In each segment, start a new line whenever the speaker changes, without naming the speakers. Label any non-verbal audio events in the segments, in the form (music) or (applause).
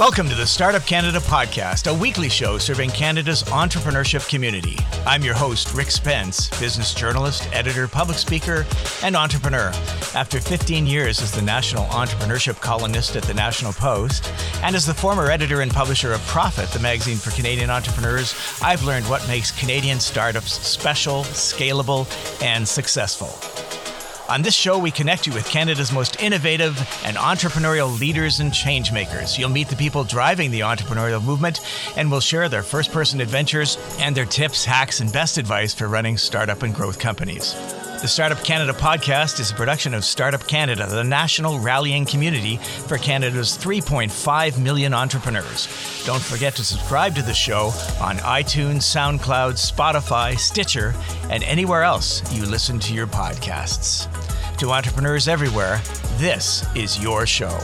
Welcome to the Startup Canada podcast, a weekly show serving Canada's entrepreneurship community. I'm your host, Rick Spence, business journalist, editor, public speaker, and entrepreneur. After 15 years as the national entrepreneurship columnist at the National Post, and as the former editor and publisher of Profit, the magazine for Canadian entrepreneurs, I've learned what makes Canadian startups special, scalable, and successful. On this show, we connect you with Canada's most innovative and entrepreneurial leaders and changemakers. You'll meet the people driving the entrepreneurial movement, and we'll share their first person adventures and their tips, hacks, and best advice for running startup and growth companies. The Startup Canada podcast is a production of Startup Canada, the national rallying community for Canada's 3.5 million entrepreneurs. Don't forget to subscribe to the show on iTunes, SoundCloud, Spotify, Stitcher, and anywhere else you listen to your podcasts. To entrepreneurs everywhere, this is your show.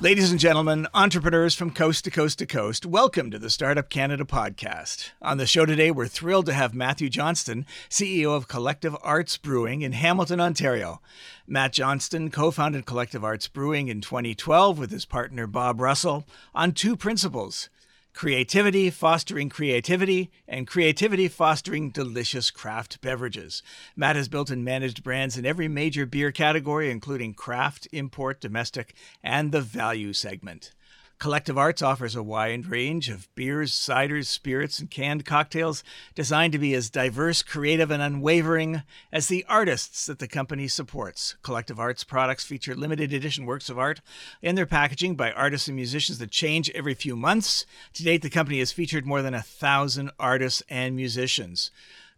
Ladies and gentlemen, entrepreneurs from coast to coast to coast, welcome to the Startup Canada podcast. On the show today, we're thrilled to have Matthew Johnston, CEO of Collective Arts Brewing in Hamilton, Ontario. Matt Johnston co founded Collective Arts Brewing in 2012 with his partner Bob Russell on two principles creativity fostering creativity, and creativity fostering delicious craft beverages. Matt has built and managed brands in every major beer category, including craft, import, domestic, and the value segment. Collective Arts offers a wide range of beers, ciders, spirits, and canned cocktails designed to be as diverse, creative, and unwavering as the artists that the company supports. Collective Arts products feature limited edition works of art in their packaging by artists and musicians that change every few months. To date, the company has featured more than a thousand artists and musicians.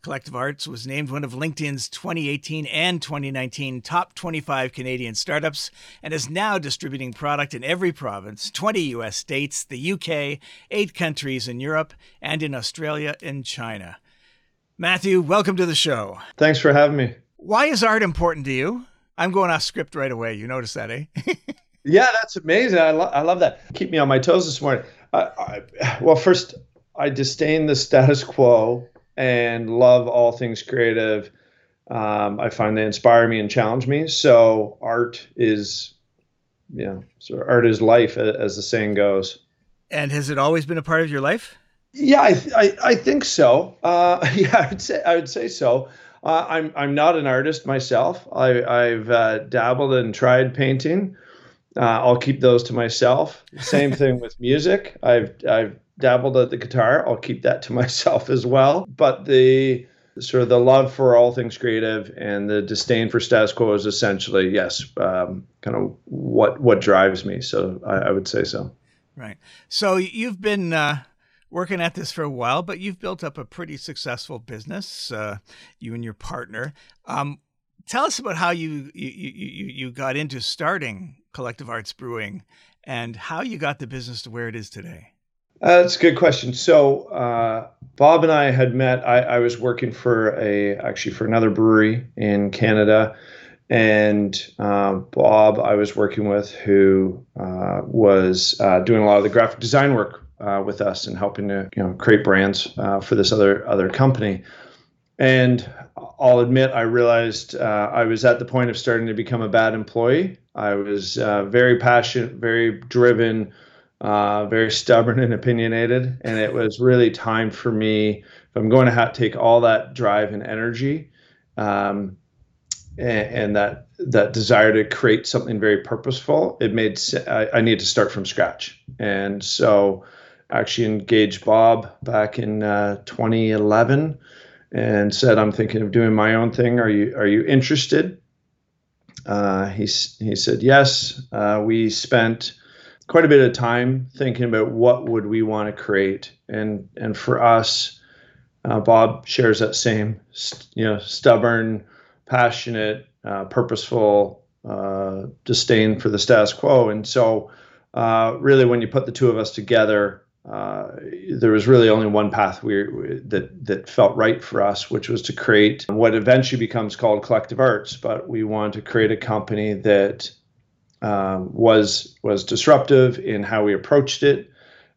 Collective Arts was named one of LinkedIn's 2018 and 2019 top 25 Canadian startups and is now distributing product in every province, 20 US states, the UK, eight countries in Europe, and in Australia and China. Matthew, welcome to the show.
Thanks for having me.
Why is art important to you? I'm going off script right away. You notice that, eh? (laughs)
yeah, that's amazing. I, lo- I love that. Keep me on my toes this morning. I, well, first, I disdain the status quo and love all things creative. Um, I find they inspire me and challenge me. So art is, you know, so art is life, as the saying goes.
And has it always been a part of your life?
Yeah, I, I, I think so. Uh, (laughs) yeah, I would say I would say so. Uh, I'm I'm not an artist myself. I, I've uh, dabbled and tried painting. Uh, I'll keep those to myself. (laughs) Same thing with music. I've I've dabbled at the guitar. I'll keep that to (laughs) myself as well. But the sort of the love for all things creative and the disdain for status quo is essentially yes, um, kind of what what drives me. So I, I, would say so.
Right. So you've been. Uh working at this for a while, but you've built up a pretty successful business, uh, you and your partner. Um, tell us about how you, you you you got into starting Collective Arts Brewing and how you got the business to where it is today.
Uh, that's a good question. So uh, Bob and I had met. I, I, was working for a actually for another brewery in Canada, and uh, Bob I was working with, who uh, was uh, doing a lot of the graphic design work uh, with us and helping to you know create brands for this other other company. And I'll admit, I realized I was at the point of starting to become a bad employee. I was very passionate, very driven uh, very stubborn and opinionated. And it was really time for me, if I'm going to have to take all that drive and energy um, and, and, that that desire to create something very purposeful, it made I, I need to start from scratch. And so I actually engaged Bob back in uh, 2011 and said, I'm thinking of doing my own thing. Are you are you interested? Uh, he, he said, yes. Uh, we spent quite a bit of time thinking about what would we want to create, and and for us, uh, Bob shares that same, you know, stubborn, passionate, uh, purposeful uh, disdain for the status quo, and so uh, really, when you put the two of us together, uh, there was really only one path we, that that felt right for us, which was to create what eventually becomes called Collective Arts. But we wanted to create a company that um, was was disruptive in how we approached it,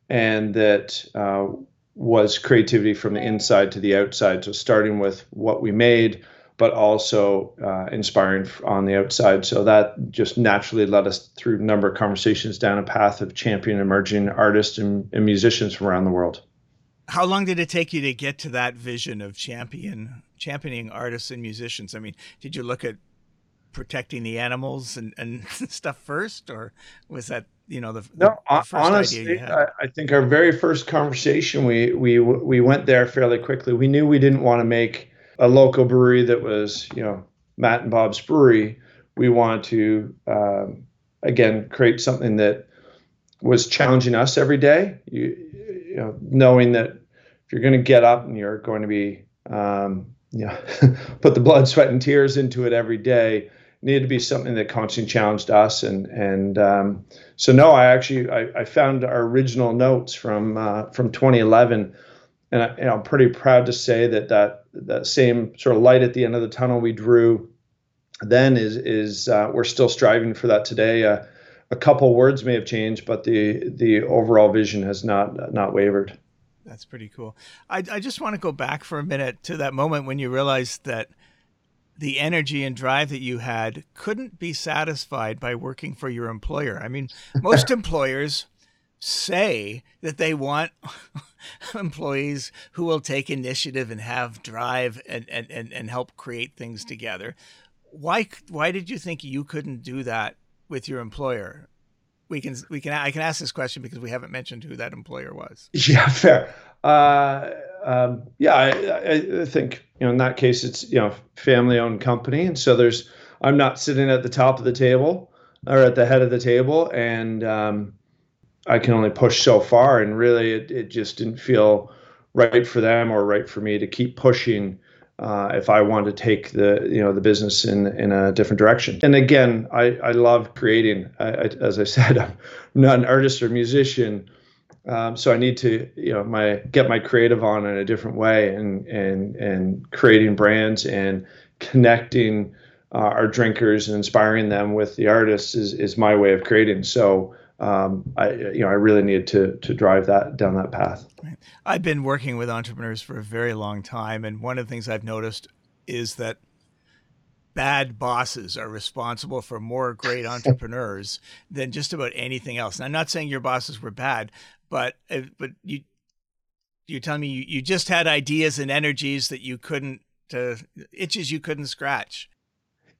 and that uh, was creativity from the inside to the outside. So starting with what we made, but also uh, inspiring on the outside. So that just naturally led us through a number of conversations down a path of championing emerging artists and, and musicians from around the world.
How long did it take you to get to that vision of champion championing artists and musicians? I mean, did you look at protecting the animals and, and (laughs) stuff first, or was that you know the,
no? The, the honestly, I, I, think our very first conversation, we we we went there fairly quickly. We knew we didn't want to make a local brewery that was, you know, Matt and Bob's brewery, we wanted to um, again create something that was challenging us every day. You, you know, knowing that if you're going to get up and you're going to be, um, you know, (laughs) put the blood, sweat, and tears into it every day, needed to be something that constantly challenged us. And and um, so no, I actually I, I, found our original notes from uh, from 2011 and I, am pretty proud to say that that that same sort of light at the end of the tunnel we drew then is is uh, we're still striving for that today. Uh, a couple words may have changed, but the the overall vision has not not wavered.
That's pretty cool. I I just want to go back for a minute to that moment when you realized that the energy and drive that you had couldn't be satisfied by working for your employer. I mean, (laughs) most employers say that they want (laughs) employees who will take initiative and have drive and, and, and, and help create things together. Why why did you think you couldn't do that with your employer? We can we can I can ask this question because we haven't mentioned who that employer was. (laughs)
Yeah, fair. Uh, um, yeah, I, I think you know in that case it's you know family owned company, and so there's I'm not sitting at the top of the table or at the head of the table, and um, I can only push so far, and really, it, it just didn't feel right for them or right for me to keep pushing uh, if I want to take the you know the business in in a different direction. And again, I I love creating. I, I, as I said, (laughs) I'm not an artist or musician, um, so I need to you know my get my creative on in a different way and and and creating brands and connecting uh, our drinkers and inspiring them with the artists is is my way of creating. So um, I you know I really need to to drive that down that path.
I've been working with entrepreneurs for a very long time, and one of the things I've noticed is that bad bosses are responsible for more great (laughs) entrepreneurs than just about anything else. And I'm not saying your bosses were bad, but uh, but you you tell me you, you just had ideas and energies that you couldn't uh, itches you couldn't scratch.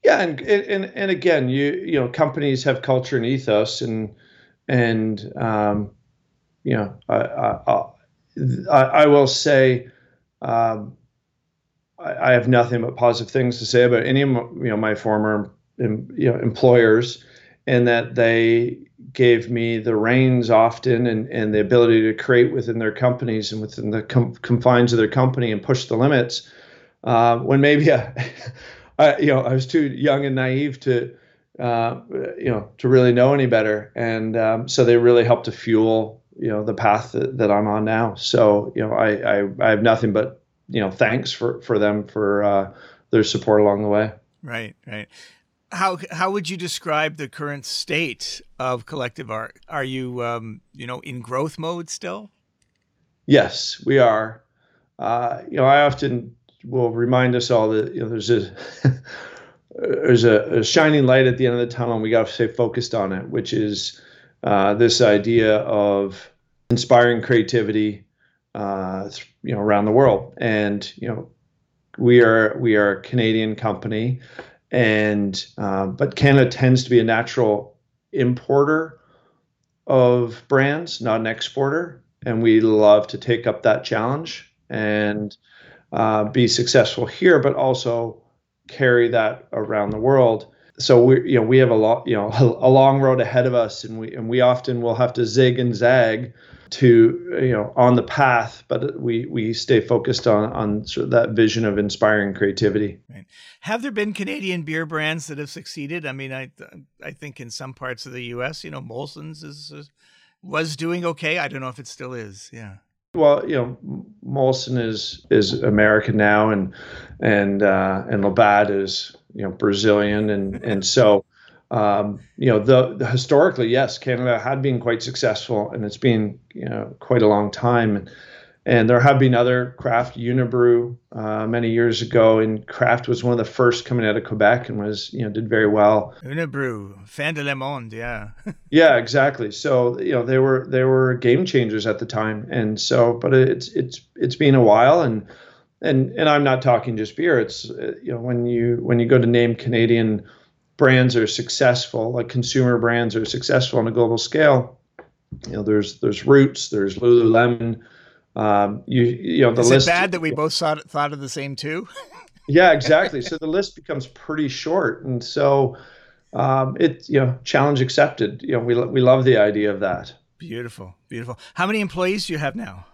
Yeah, and and and again, you you know, companies have culture and ethos, and and um, you know, I, I, I, I will say, um, I, I, have nothing but positive things to say about any of my, you know my former you know employers, and that they gave me the reins often and, and the ability to create within their companies and within the com- confines of their company and push the limits. Uh, when maybe I, (laughs) I, you know, I was too young and naive to uh, you know, to really know any better. And um, so they really helped to fuel, you know, the path that, that I'm on now. So, you know, I, I, I, have nothing but, you know, thanks for, for them for uh, their support along the way.
Right, right. How, how would you describe the current state of collective art? Are you, um, you know, in growth mode still?
Yes, we are. Uh, you know, I often will remind us all that, you know, there's a, (laughs) there's a, a, shining light at the end of the tunnel, and we got to stay focused on it, which is uh, this idea of inspiring creativity, uh, you know, around the world. And you know, we are we are a Canadian company, and uh, but Canada tends to be a natural importer of brands, not an exporter, and we love to take up that challenge and uh, be successful here, but also carry that around the world. So we you know we have a lot you know (laughs) a long road ahead of us and we and we often will have to zig and zag to you know on the path but we we stay focused on on sort of that vision of inspiring creativity.
Right. have there been canadian beer brands that have succeeded? I mean i i think in some parts of the us you know molson's is, is was doing okay. I don't know if it still is. Yeah
well, you know, Molson is is American now, and and uh, and Labatt is you know Brazilian, and and so um, you know the, the, historically yes, Canada had been quite successful, and it's been you know quite a long time. And there have been other craft Unibroue uh, many years ago, and craft was one of the first coming out of Quebec and was you know did very well.
Unibroue, fin de le monde, yeah. (laughs)
yeah, exactly. So you know they were they were game changers at the time, and so but it's it's it's been a while, and and and I'm not talking just beer. It's you know when you when you go to name Canadian brands are successful, like consumer brands are successful on a global scale. You know, there's there's Roots, there's Lululemon um, you you know the
Is
list.
It bad that we both thought thought of the same too. (laughs)
yeah, exactly. (laughs) So the list becomes pretty short, and so um, it you know challenge accepted. You know we we love the idea of that.
Beautiful, beautiful. How many employees do you have now?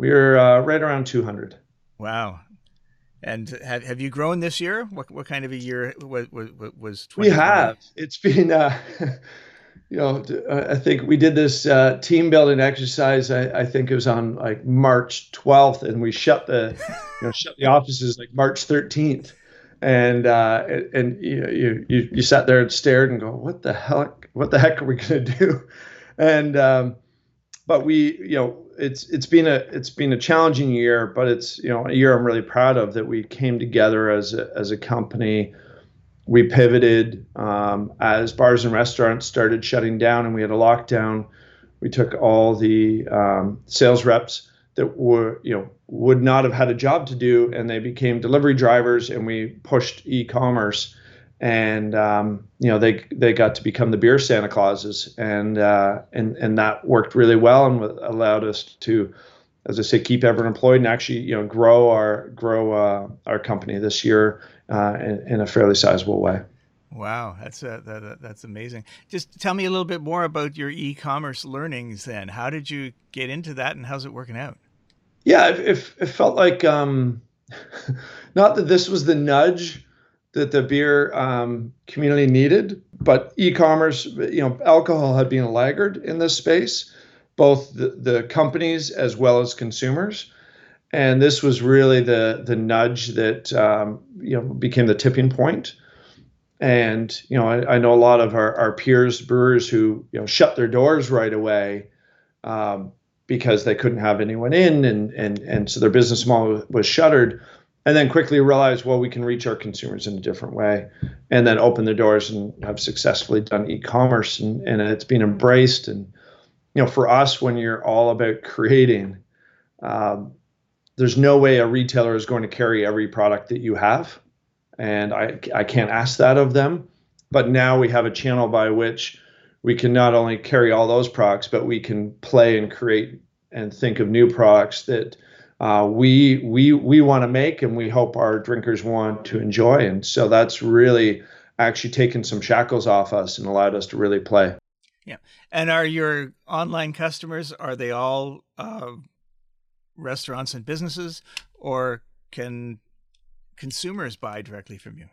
We're uh, right around 200.
Wow. And have, have you grown this year? What, what kind of a year was was, was
We have. It's been uh, (laughs) you know, I think we did this uh, team building exercise. I, I, think it was on like March 12th, and we shut the, you know, shut the offices like March 13th, and uh, and you, you you sat there and stared and go, what the heck, what the heck are we gonna do? (laughs) And um, but we, you know, it's it's been a it's been a challenging year, but it's you know a year I'm really proud of that we came together as a, as a company we pivoted um, as bars and restaurants started shutting down and we had a lockdown. We took all the um, sales reps that were, you know, would not have had a job to do, and they became delivery drivers, and we pushed e-commerce, and um, you know, they they got to become the beer Santa Clauses, and uh, and and that worked really well and allowed us to, as I say, keep everyone employed and actually, you know, grow our grow uh, our company this year uh, in, in, a fairly sizable way.
Wow, that's uh, that, that's amazing. Just tell me a little bit more about your e-commerce learnings. Then, how did you get into that, and how's it working out?
Yeah, it, it, it felt like um, (laughs) not that this was the nudge that the beer um, community needed, but e-commerce, you know, alcohol had been a laggard in this space, both the, the companies as well as consumers and this was really the the nudge that um, you know became the tipping point. And you know, I, I, know a lot of our, our peers, brewers, who you know shut their doors right away um, because they couldn't have anyone in, and and and so their business model was shuttered. And then quickly realized, well, we can reach our consumers in a different way, and then open the doors and have successfully done e-commerce, and, and it's been embraced. And you know, for us, when you're all about creating, um, there's no way a retailer is going to carry every product that you have. And I, I can't ask that of them. But now we have a channel by which we can not only carry all those products, but we can play and create and think of new products that uh, we we we want to make and we hope our drinkers want to enjoy. And so that's really actually taken some shackles off us and allowed us to really play.
Yeah. And are your online customers are they all uh, restaurants and businesses, or can consumers buy directly from you?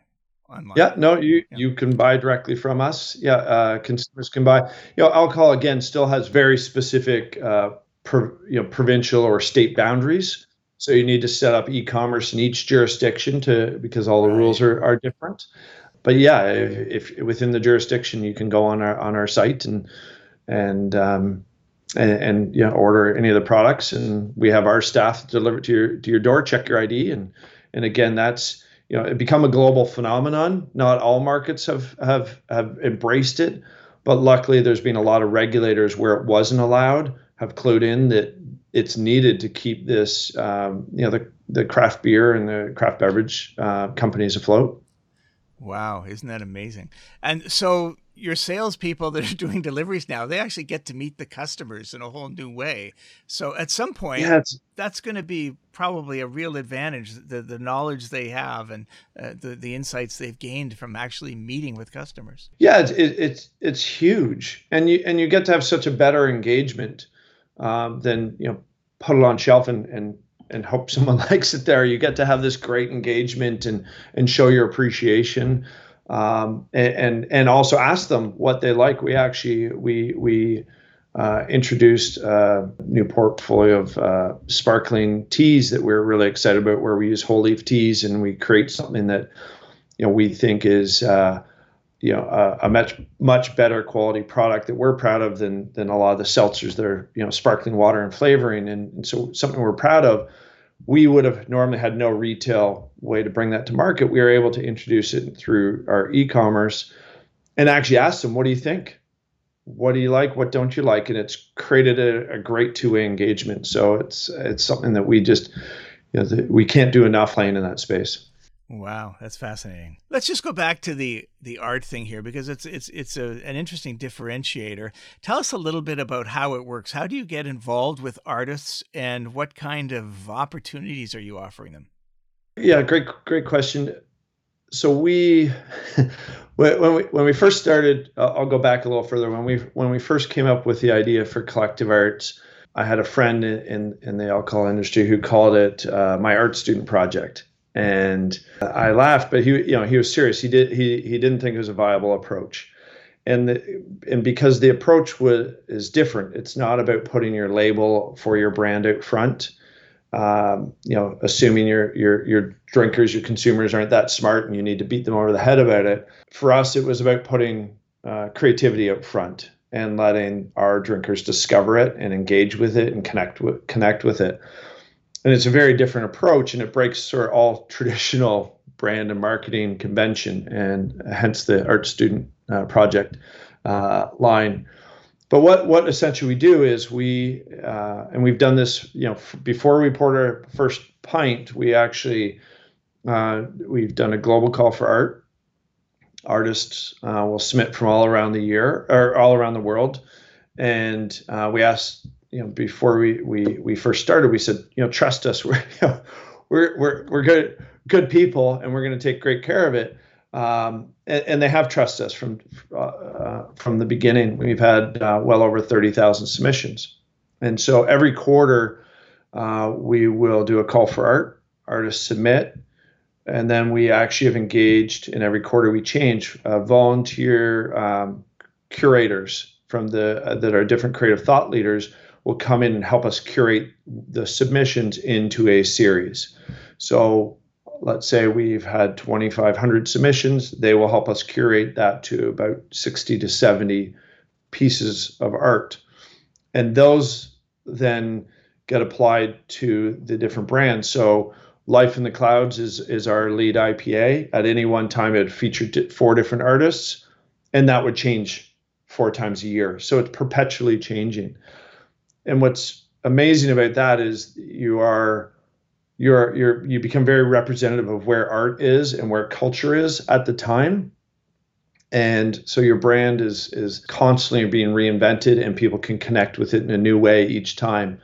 Online.
Yeah, no, you yeah. you can buy directly from us. Yeah, uh, consumers can buy. You know, alcohol again still has very specific, uh, per, you know, provincial or state boundaries. So you need to set up e-commerce in each jurisdiction to because all the right. rules are, are different. But yeah, if, if, within the jurisdiction, you can go on our on our site and and um, and, and you know, order any of the products, and we have our staff deliver to your to your door. Check your ID, and and again, that's you know, it become a global phenomenon. Not all markets have have have embraced it, but luckily, there's been a lot of regulators where it wasn't allowed have clued in that it's needed to keep this, um, you know, the the craft beer and the craft beverage uh, companies afloat.
Wow, isn't that amazing? And so your salespeople (laughs) that are doing deliveries now, they actually get to meet the customers in a whole new way. So at some point, that's going to be probably a real advantage the, the knowledge they have and uh, the, the insights they've gained from actually meeting with customers.
Yeah, it's, it, it's, it's huge. And you, and you get to have such a better engagement um, than, you know, put it on shelf and, and and hope (laughs) someone likes it there. You get to have this great engagement and and show your appreciation um, and, and also ask them what they like. We actually we we uh, introduced a new portfolio of uh, sparkling teas that we're really excited about, where we use whole leaf teas and we create something that you know we think is uh, you know a, a, much much better quality product that we're proud of than than a lot of the seltzers that are you know sparkling water and flavoring, and, and so something we're proud of we would have normally had no retail way to bring that to market. We were able to introduce it through our e-commerce and actually ask them, what do you think? What do you like? What don't you like? And it's created a, a great two-way engagement. So it's it's something that we just you know the, we can't do enough playing in that space.
Wow, that's fascinating. Let's just go back to the the art thing here because it's it's it's a, an interesting differentiator. Tell us a little bit about how it works. How do you get involved with artists, and what kind of opportunities are you offering them?
Yeah, great great question. So we (laughs) when we when we first started, I'll go back a little further. When we when we first came up with the idea for collective arts, I had a friend in in, in the alcohol industry who called it uh, my art student project and I laughed, but he, you know, he was serious. He did, he, he didn't think it was a viable approach, and the, and because the approach was is different. It's not about putting your label for your brand out front. Um, you know, assuming your your your drinkers, your consumers aren't that smart, and you need to beat them over the head about it. For us, it was about putting uh, creativity up front and letting our drinkers discover it and engage with it and connect with connect with it and it's a very different approach and it breaks sort of all (laughs) traditional brand and marketing convention and hence the art student uh, project uh, line. But what what essentially we do is we uh, and we've done this you know f- before we poured our first pint we actually uh, we've done a global call for art. Artists uh, will submit from all around the year or all around the world. And uh, we asked you know before we we we first started we said you know trust us. (laughs) We're you know, we're we're we're good good people and we're going to take great care of it. Um, and, and, they have trusted us from uh, uh, from the beginning. We've had uh, well over 30,000 submissions. And so every quarter uh, we will do a call for art artists submit and then we actually have engaged in every quarter we change uh, volunteer um, curators from the uh, that are different creative thought leaders will come in and help us curate the submissions into a series. So let's say we've had 2,500 submissions, they will help us curate that to about 60 to 70 pieces of art. And those then get applied to the different brands. So Life in the Clouds is, is our lead IPA. At any one time, it featured four different artists, and that would change four times a year. So it's perpetually changing and what's amazing about that is you are you're you're you become very representative of where art is and where culture is at the time. And so your brand is is constantly being reinvented and people can connect with it in a new way each time.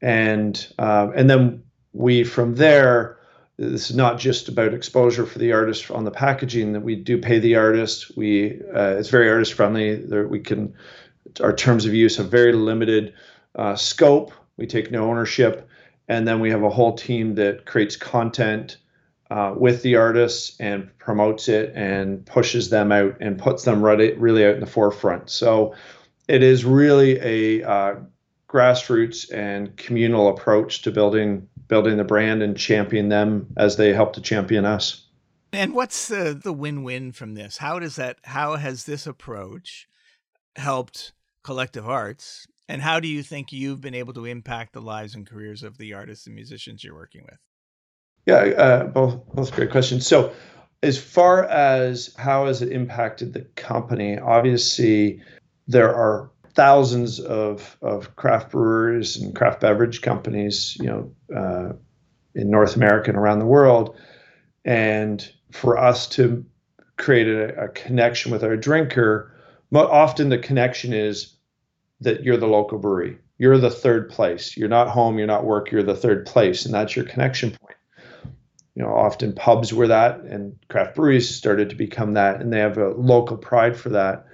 And uh, and then we from there this is not just about exposure for the artist on the packaging that we do pay the artist. We uh, it's very artist friendly. There we can our terms of use have very limited uh, scope. We take no ownership, and then we have a whole team that creates content uh, with the artists and promotes it and pushes them out and puts them really, really out in the forefront. So it is really a uh, grassroots and communal approach to building building the brand and champion them as they help to champion us.
And what's the the win-win from this? How does that how has this approach helped Collective Arts and how do you think you've been able to impact the lives and careers of the artists and musicians you're working with?
Yeah, uh, both both great questions. So, as far as how has it impacted the company, obviously there are thousands of of craft brewers and craft beverage companies, you know, uh, in North America and around the world, and for us to create a, a connection with our drinker often the connection is that you're the local brewery. You're the third place. You're not home. You're not work. You're the third place, and that's your connection point. You know, often pubs were that, and craft breweries started to become that, and they have a local pride for that.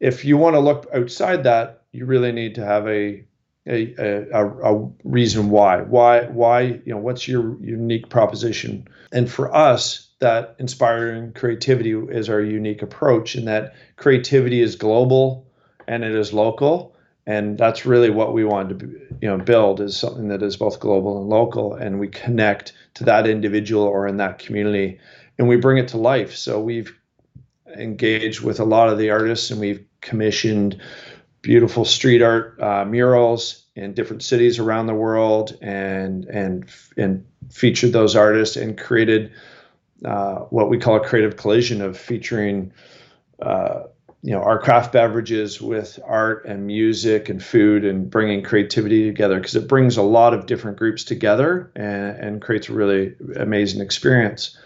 If you want to look outside that, you really need to have a a, a, a reason why. Why why you know what's your unique proposition? And for us, that inspiring creativity is our unique approach, and that creativity is global and it is local, and that's really what we wanted to you know build is something that is both global and local, and we connect to that individual or in that community, and we bring it to life. So we've engaged with a lot of the artists, and we've commissioned beautiful street art uh, murals in different cities around the world and and and featured those artists and created uh, what we call a creative collision of featuring uh, you know our craft beverages with art and music and food and bringing creativity together because it brings a lot of different groups together and, and creates a really amazing experience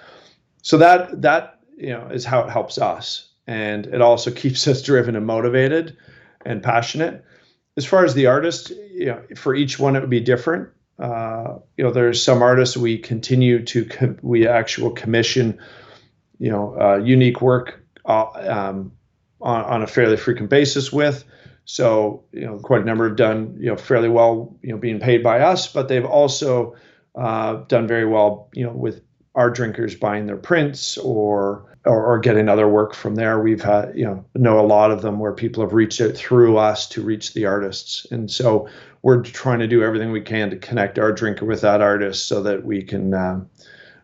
so that that you know is how it helps us and it also (laughs) keeps us driven and motivated and passionate. As far as the artist, you know, for each one it would be different. Uh, you know, there's some artists we continue to com- we actual commission, you know, uh, unique work uh, um, on, on a fairly frequent basis with. So, you know, quite a number have done, you know, fairly well, you know, being paid by us, but they've also uh, done very well, you know, with our drinkers buying their prints or or, or, getting other work from there. We've had, you know, know a lot of them where people have reached out through us to reach the artists. And so we're trying to do everything we can to connect our drinker with that artist so that we can, um,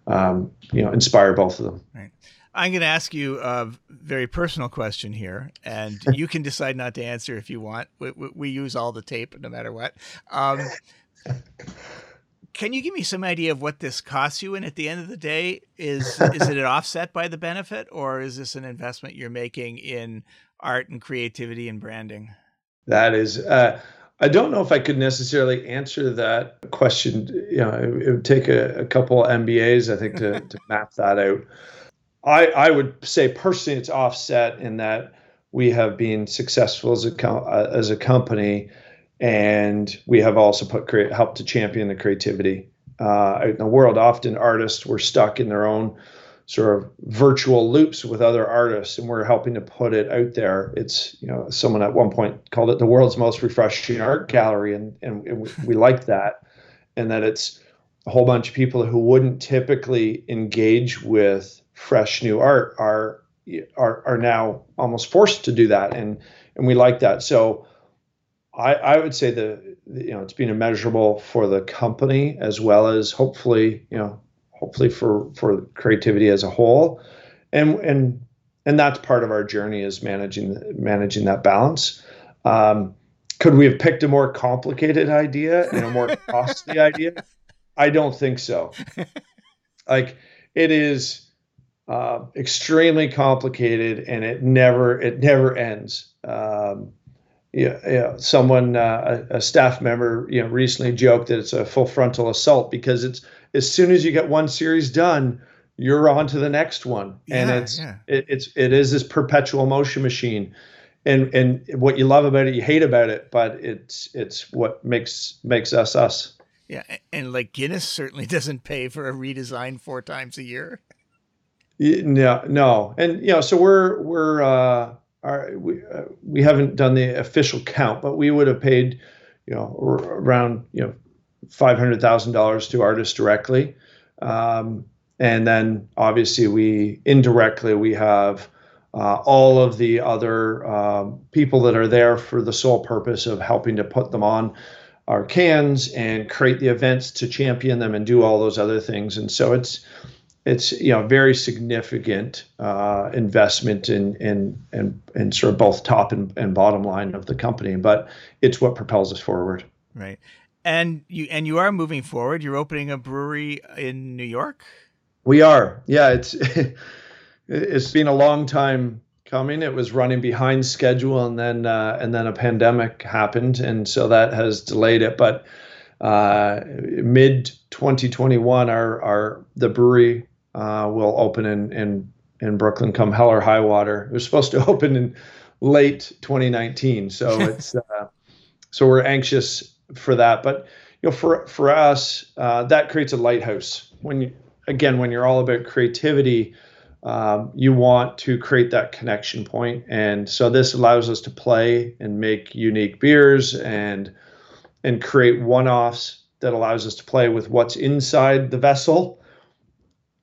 um, you know, inspire both of them.
Right. I'm going to ask you a very personal question here, and (laughs) you can decide not to answer if you want. We, we, we use all the tape no matter what. Um, can you give me some idea of what this costs you? And at the end of the day, is is it an (laughs) offset by the benefit, or is this an investment you're making in art and creativity and branding?
That is. Uh, I don't know if I could necessarily answer that question. You know, it, would take a, a couple MBAs, I think, to, to (laughs) map that out. I, I would say personally, it's offset in that we have been successful as a uh, as a company and we have also put create, helped to champion the creativity uh, in the world. Often artists were stuck in their own sort of virtual loops with other artists, and we're helping to put it out there. It's you know someone at one point called it the world's most refreshing art gallery, and and, and we, we like that, and that it's a whole bunch of people who wouldn't typically engage with fresh new art are are are now almost forced to do that, and and we like that. So I, I would say that you know it's been immeasurable for the company as well as hopefully you know hopefully for for creativity as a whole, and and and that's part of our journey is managing managing that balance. Um, could we have picked a more complicated idea and a more (laughs) costly idea? I don't think so. Like it is uh, extremely complicated and it never it never ends. Um, yeah, yeah. Someone, uh, a, a, staff member, you know, recently joked that it's a full frontal assault because it's as soon as you get one series done, you're on to the next one, yeah, and it's yeah. it, it's it is this perpetual motion machine, and and what you love about it, you hate about it, but it's it's what makes makes us us.
Yeah, and like Guinness certainly (laughs) doesn't pay for a redesign four times a year.
No, no, and you know, so we're we're. uh our, we, uh, we haven't done the official count, but we would have paid, you know, around you know, five hundred thousand dollars to artists directly, um, and then obviously we indirectly we have uh, all of the other um, people that are there for the sole purpose of helping to put them on our cans and create the events to champion them and do all those other things. And so it's it's you know very significant uh, investment in in in in sort of both top and, and bottom line of the company, but it's what propels us forward.
Right, and you and you are moving forward. You're opening a brewery in New York.
We are, yeah. It's (laughs) it's been a long time coming. It was running behind schedule, and then uh, and then a pandemic happened, and so that has delayed it. But uh, mid 2021, our our the brewery uh, will open in, in in Brooklyn come hell or high water. It was supposed to (laughs) open in late 2019. So (laughs) it's uh, so we're anxious for that. But you know, for for us, uh, that creates a lighthouse. When you, again, when you're all about creativity, um, you want to create that connection point, and so this allows us to play and make unique beers and and create one-offs that allows us to play with what's inside the vessel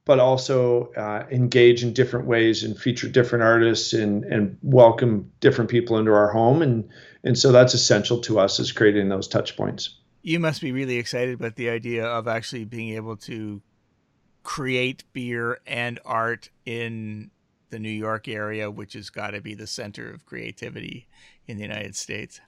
but also uh, engage in different ways and feature different artists and and welcome different people into our home and and so that's essential to us is creating those touch points
you must be really excited about the idea of actually being able to create beer and art in the New York area, which has got to be the center of creativity in the United States.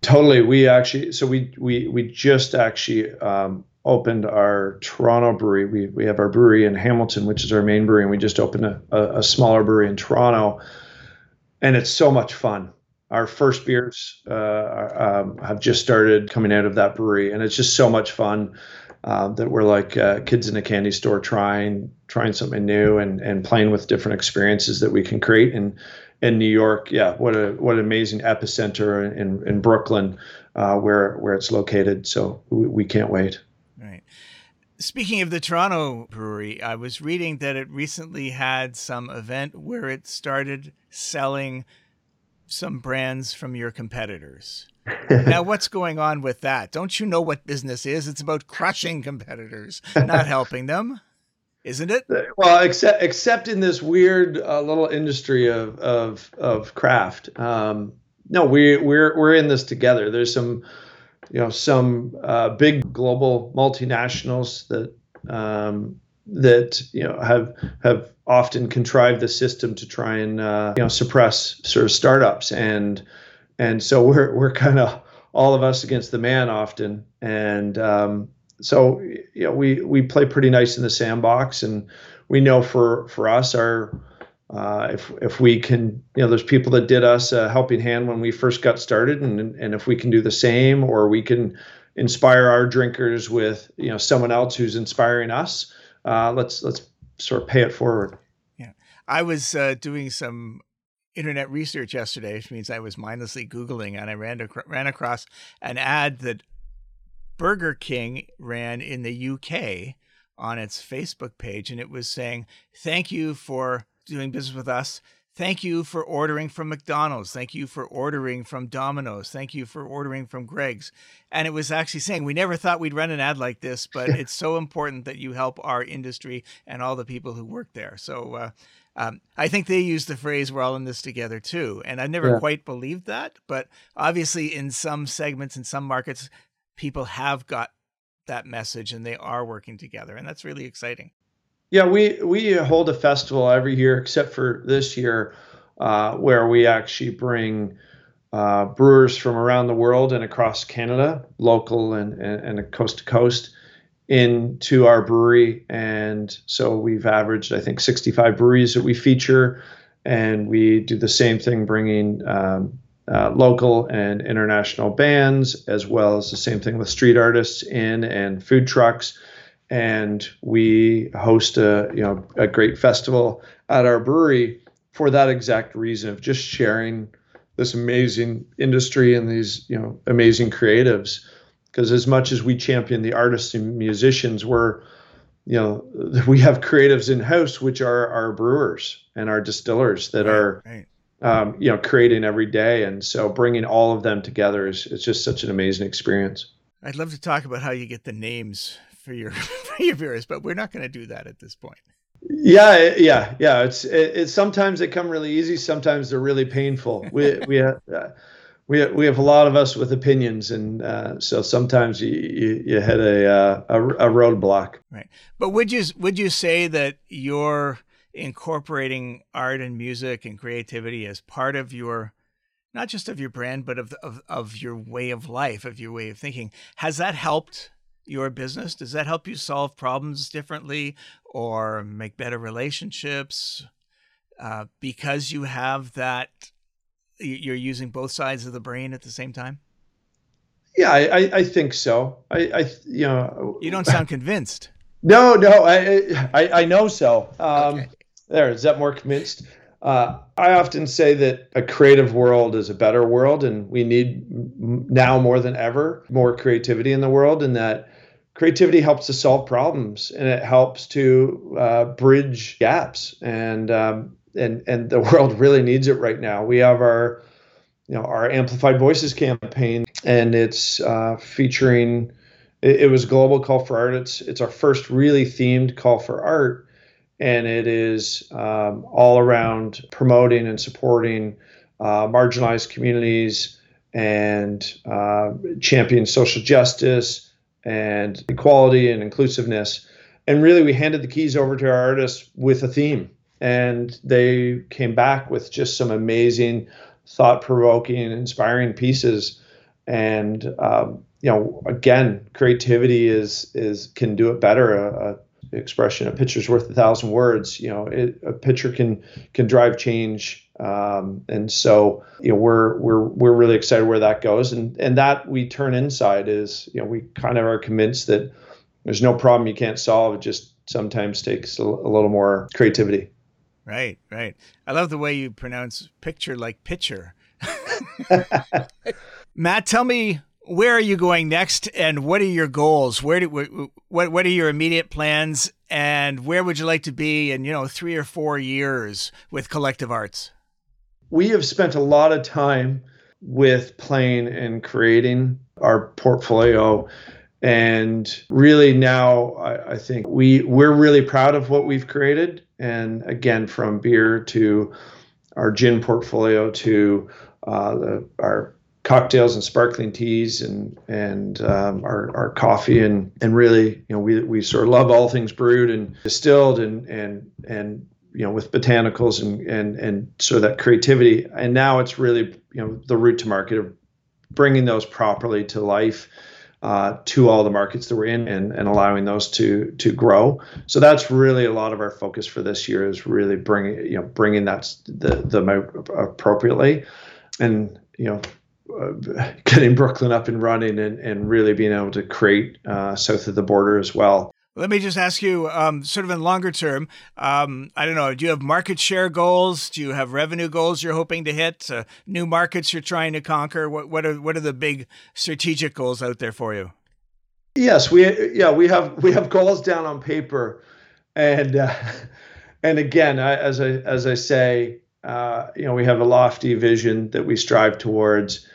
Totally. We actually, so we we we just actually um, opened our Toronto brewery. We we have our brewery in Hamilton, which is our main brewery, and we just opened a, a, a smaller brewery in Toronto, and it's so much fun. Our first beers uh, um, have just started coming out of that brewery, and it's just so much fun. Uh, that we're like uh, kids in a candy store trying trying something new and and playing with different experiences that we can create and in New York, yeah, what a what an amazing epicenter in in Brooklyn, uh, where where it's located. So we, we can't wait.
Right. Speaking of the Toronto brewery, I was reading that it recently had some event where it started selling some brands from your competitors. now, (laughs) what's going on with that? Don't you know what business is? It's about crushing competitors, not (laughs) helping them isn't it?
Well, except except in this weird uh, little industry of of of craft. Um, no, we we're we're in this together. There's some, you know, some uh, big global multinationals that um, that you know have have often contrived the system to try and uh, you know suppress sort of startups. And and so we're we're kind of all of us against the man often. And um, so you know we we play pretty nice in the sandbox. And we know for for us our uh, if if we can you know there's people that did us a helping hand when we first got started and and if we can do the same or we can inspire our drinkers with you know someone else who's inspiring us uh, let's let's sort of pay it forward.
Yeah. I was uh, doing some internet research yesterday which means i was mindlessly googling and i ran, ac- ran across an ad that Burger King ran in the UK on its Facebook page, and it was saying, Thank you for doing business with us. Thank you for ordering from McDonald's. Thank you for ordering from Domino's. Thank you for ordering from Greggs. And it was actually saying, We never thought we'd run an ad like this, but (laughs) it's so important that you help our industry and all the people who work there. So, uh, um, I think they use the phrase "we're all in this together" too, and I've never yeah. quite believed that. But obviously, in some segments, in some markets, people have got that message and they are working together and that's really exciting
yeah we we hold a festival every year except for this year uh, where we actually bring uh, brewers from around the world and across canada local and, and, and coast to coast into our brewery and so we've averaged i think 65 breweries that we feature and we do the same thing bringing um, uh, local and international bands, as well as the same thing with street artists in and food trucks. And we host a you know a great festival at our brewery for that exact reason of just sharing this amazing industry and these you know amazing creatives. Because as much as we champion the artists and musicians, we're you know (laughs) we have creatives in house, which are our brewers and our distillers that right, are. Right um, you know, creating every day. And so bringing all of them together is, it's just such an amazing experience.
I'd love to talk about how you get the names for your (laughs) for your viewers, but we're not going to do that at this point.
Yeah, yeah, yeah. It's it, it, sometimes they come really easy. Sometimes they're really painful. We (laughs) we have, uh, we we have a lot of us with opinions, and uh, so sometimes you, you, you hit a, uh, a a roadblock.
Right. But would you would you say that you're incorporating art and music and creativity as part of your not just of your brand but of, of of your way of life of your way of thinking has that helped your business? Does that help you solve problems differently or make better relationships? Uh, because you have that you're using both sides of the brain at the same time?
Yeah i i think so. I i you know
you don't (laughs) sound convinced.
No no i i, I know so. Um okay. there is that more convinced? Uh, I often say that a creative world is a better world, and we need now more than ever more creativity in the world, and that creativity helps to solve problems and it helps to uh, bridge gaps, and um, and and the (laughs) world really needs it right now. We have our you know our amplified voices campaign, and it's uh, featuring. It, it was global call for art. It's it's our first really themed call for art and it is um, all around promoting and supporting uh, marginalized communities and uh, champion social justice and equality and inclusiveness. And really, we handed the keys over to our artists with a theme, and they came back with just some amazing, thought-provoking, inspiring pieces. And um, you know, again, creativity is is can do it better. A, a expression, a picture's worth a thousand words. You know, it, a picture can can drive change, um, and so you know we're we're we're really excited where that goes, and and that we turn inside is you know we kind of are convinced that there's no problem you can't solve. It just sometimes takes a, a little more creativity.
Right, right. I love the way you pronounce picture like pitcher. (laughs) Matt, tell me where are you going next and what are your goals where do what what are your immediate plans and where would you like to be in you know 3 or 4 years with collective arts
we have spent a lot of time with playing and creating our portfolio. And really now I, I think we we're really proud of what we've created. And again from beer to our gin portfolio to uh, the, our cocktails and sparkling teas and and um, our, our coffee and and really you know we, we sort of love all things brewed and distilled and and and you know with botanicals and and and so that creativity and now it's really you know the route to market of bringing those properly to life uh, to all the markets that we're in and, and allowing those to to grow. So that's really a lot of our focus for this year is really bringing you know bringing that the the appropriately, and you know uh, (laughs) getting Brooklyn up and running and, and really being able to create uh, south of the border as well.
Let me just ask you, um, sort of in longer term, um, I don't know, do you have market share goals? Do you have revenue goals you're hoping to hit? Uh, new markets you're trying to conquer? What, what are what are the big strategic goals out there for you?
Yes, we yeah we have we have goals down on paper, and uh, and again, I, as I as I say, uh, you know, we have a lofty vision that we strive towards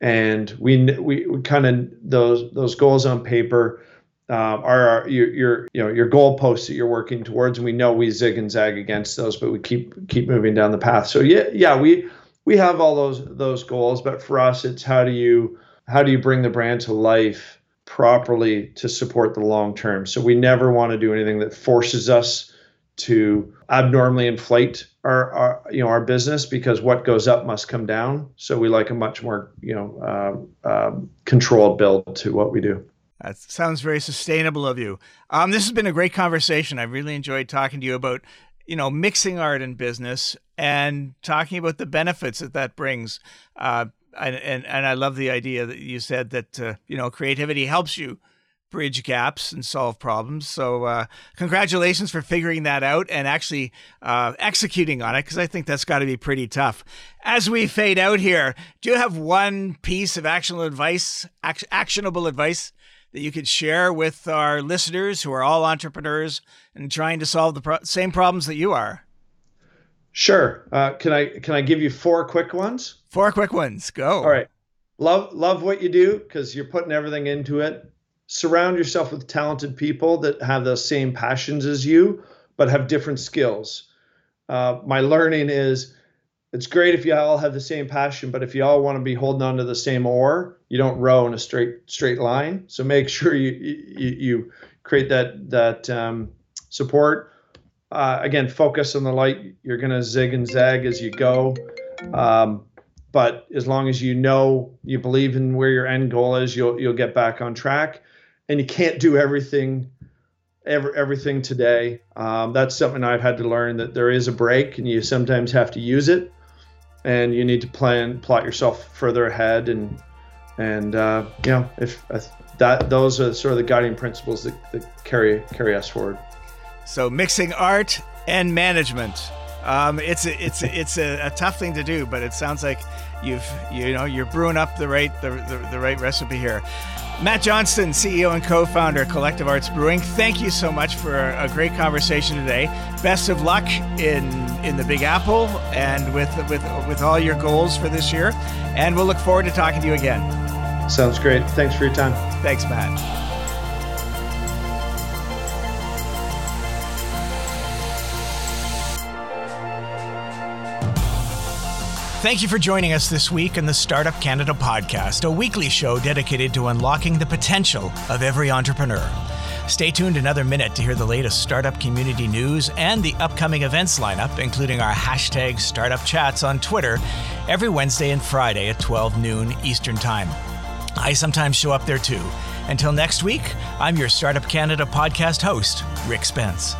and we we, we kind of those those goals on paper um, are your your you know your goalposts that you're working towards, and we know we zig and zag against those, but we keep keep moving down the path. So yeah, yeah, we we have all those those goals, but for us, it's how do you how do you bring the brand to life properly to support the long term? So we never want to do anything that forces us to abnormally inflate our, our, you know our business because what goes up must come down. So we like a much more you know uh, uh, controlled build to what we do.
That sounds very sustainable of you. Um, this has been a great conversation. I really enjoyed talking to you about you know mixing art and business and talking about the benefits that that brings. Uh, and, and and I love the idea that you said that uh, you know creativity helps you bridge gaps and solve problems. So, uh, congratulations for figuring that out and actually uh, executing on it, because I think that's got to be pretty tough. As we fade out here, do you have one piece of actionable advice, act- actionable advice that you could share with our listeners who are all entrepreneurs and trying to solve the pro- same problems that you are?
Sure. Uh, can I can I give you four quick ones?
Four quick ones. Go.
All right. Love love what you do because you're putting everything into it surround yourself with talented people that have the same passions as you, but have different skills. Uh, my learning is it's great if you all have the same passion, but if you all want to be holding on to the same oar, you don't row in a straight straight line. So make (laughs) sure you you, you create that that um, support. Uh, again, focus on the light. You're gonna zig and zag as you go. Um, but as long as you know you believe in where your end goal is, you'll you'll get back on track and you can't do everything every, everything today. Um, that's something I've had to learn that there is a brake, and you sometimes have to use it, and you need to plan plot yourself further ahead, and and uh, you know if uh, that those are sort of the guiding principles that, that carry carry us forward.
So mixing art and management. Um, it's a, it's a, it's a, a, tough thing to do, but it sounds like you've you know you're brewing up the right the, the, the right recipe here. Matt Johnston, CEO and co-founder of Collective Arts Brewing. Thank you so much for a great conversation today. Best of luck in in the Big Apple and with with with all your goals for this year. And we'll look forward to talking to you again.
Sounds great. Thanks for your time.
Thanks, Matt. Thank you for joining us this week in the Startup Canada podcast, a weekly show dedicated to unlocking the potential of every entrepreneur. Stay tuned another minute to hear the latest startup community news and the upcoming events lineup, including our hashtag startup chats on Twitter every Wednesday and Friday at 12 noon Eastern Time. I sometimes show up there too. Until next week, I'm your Startup Canada podcast host, Rick Spence.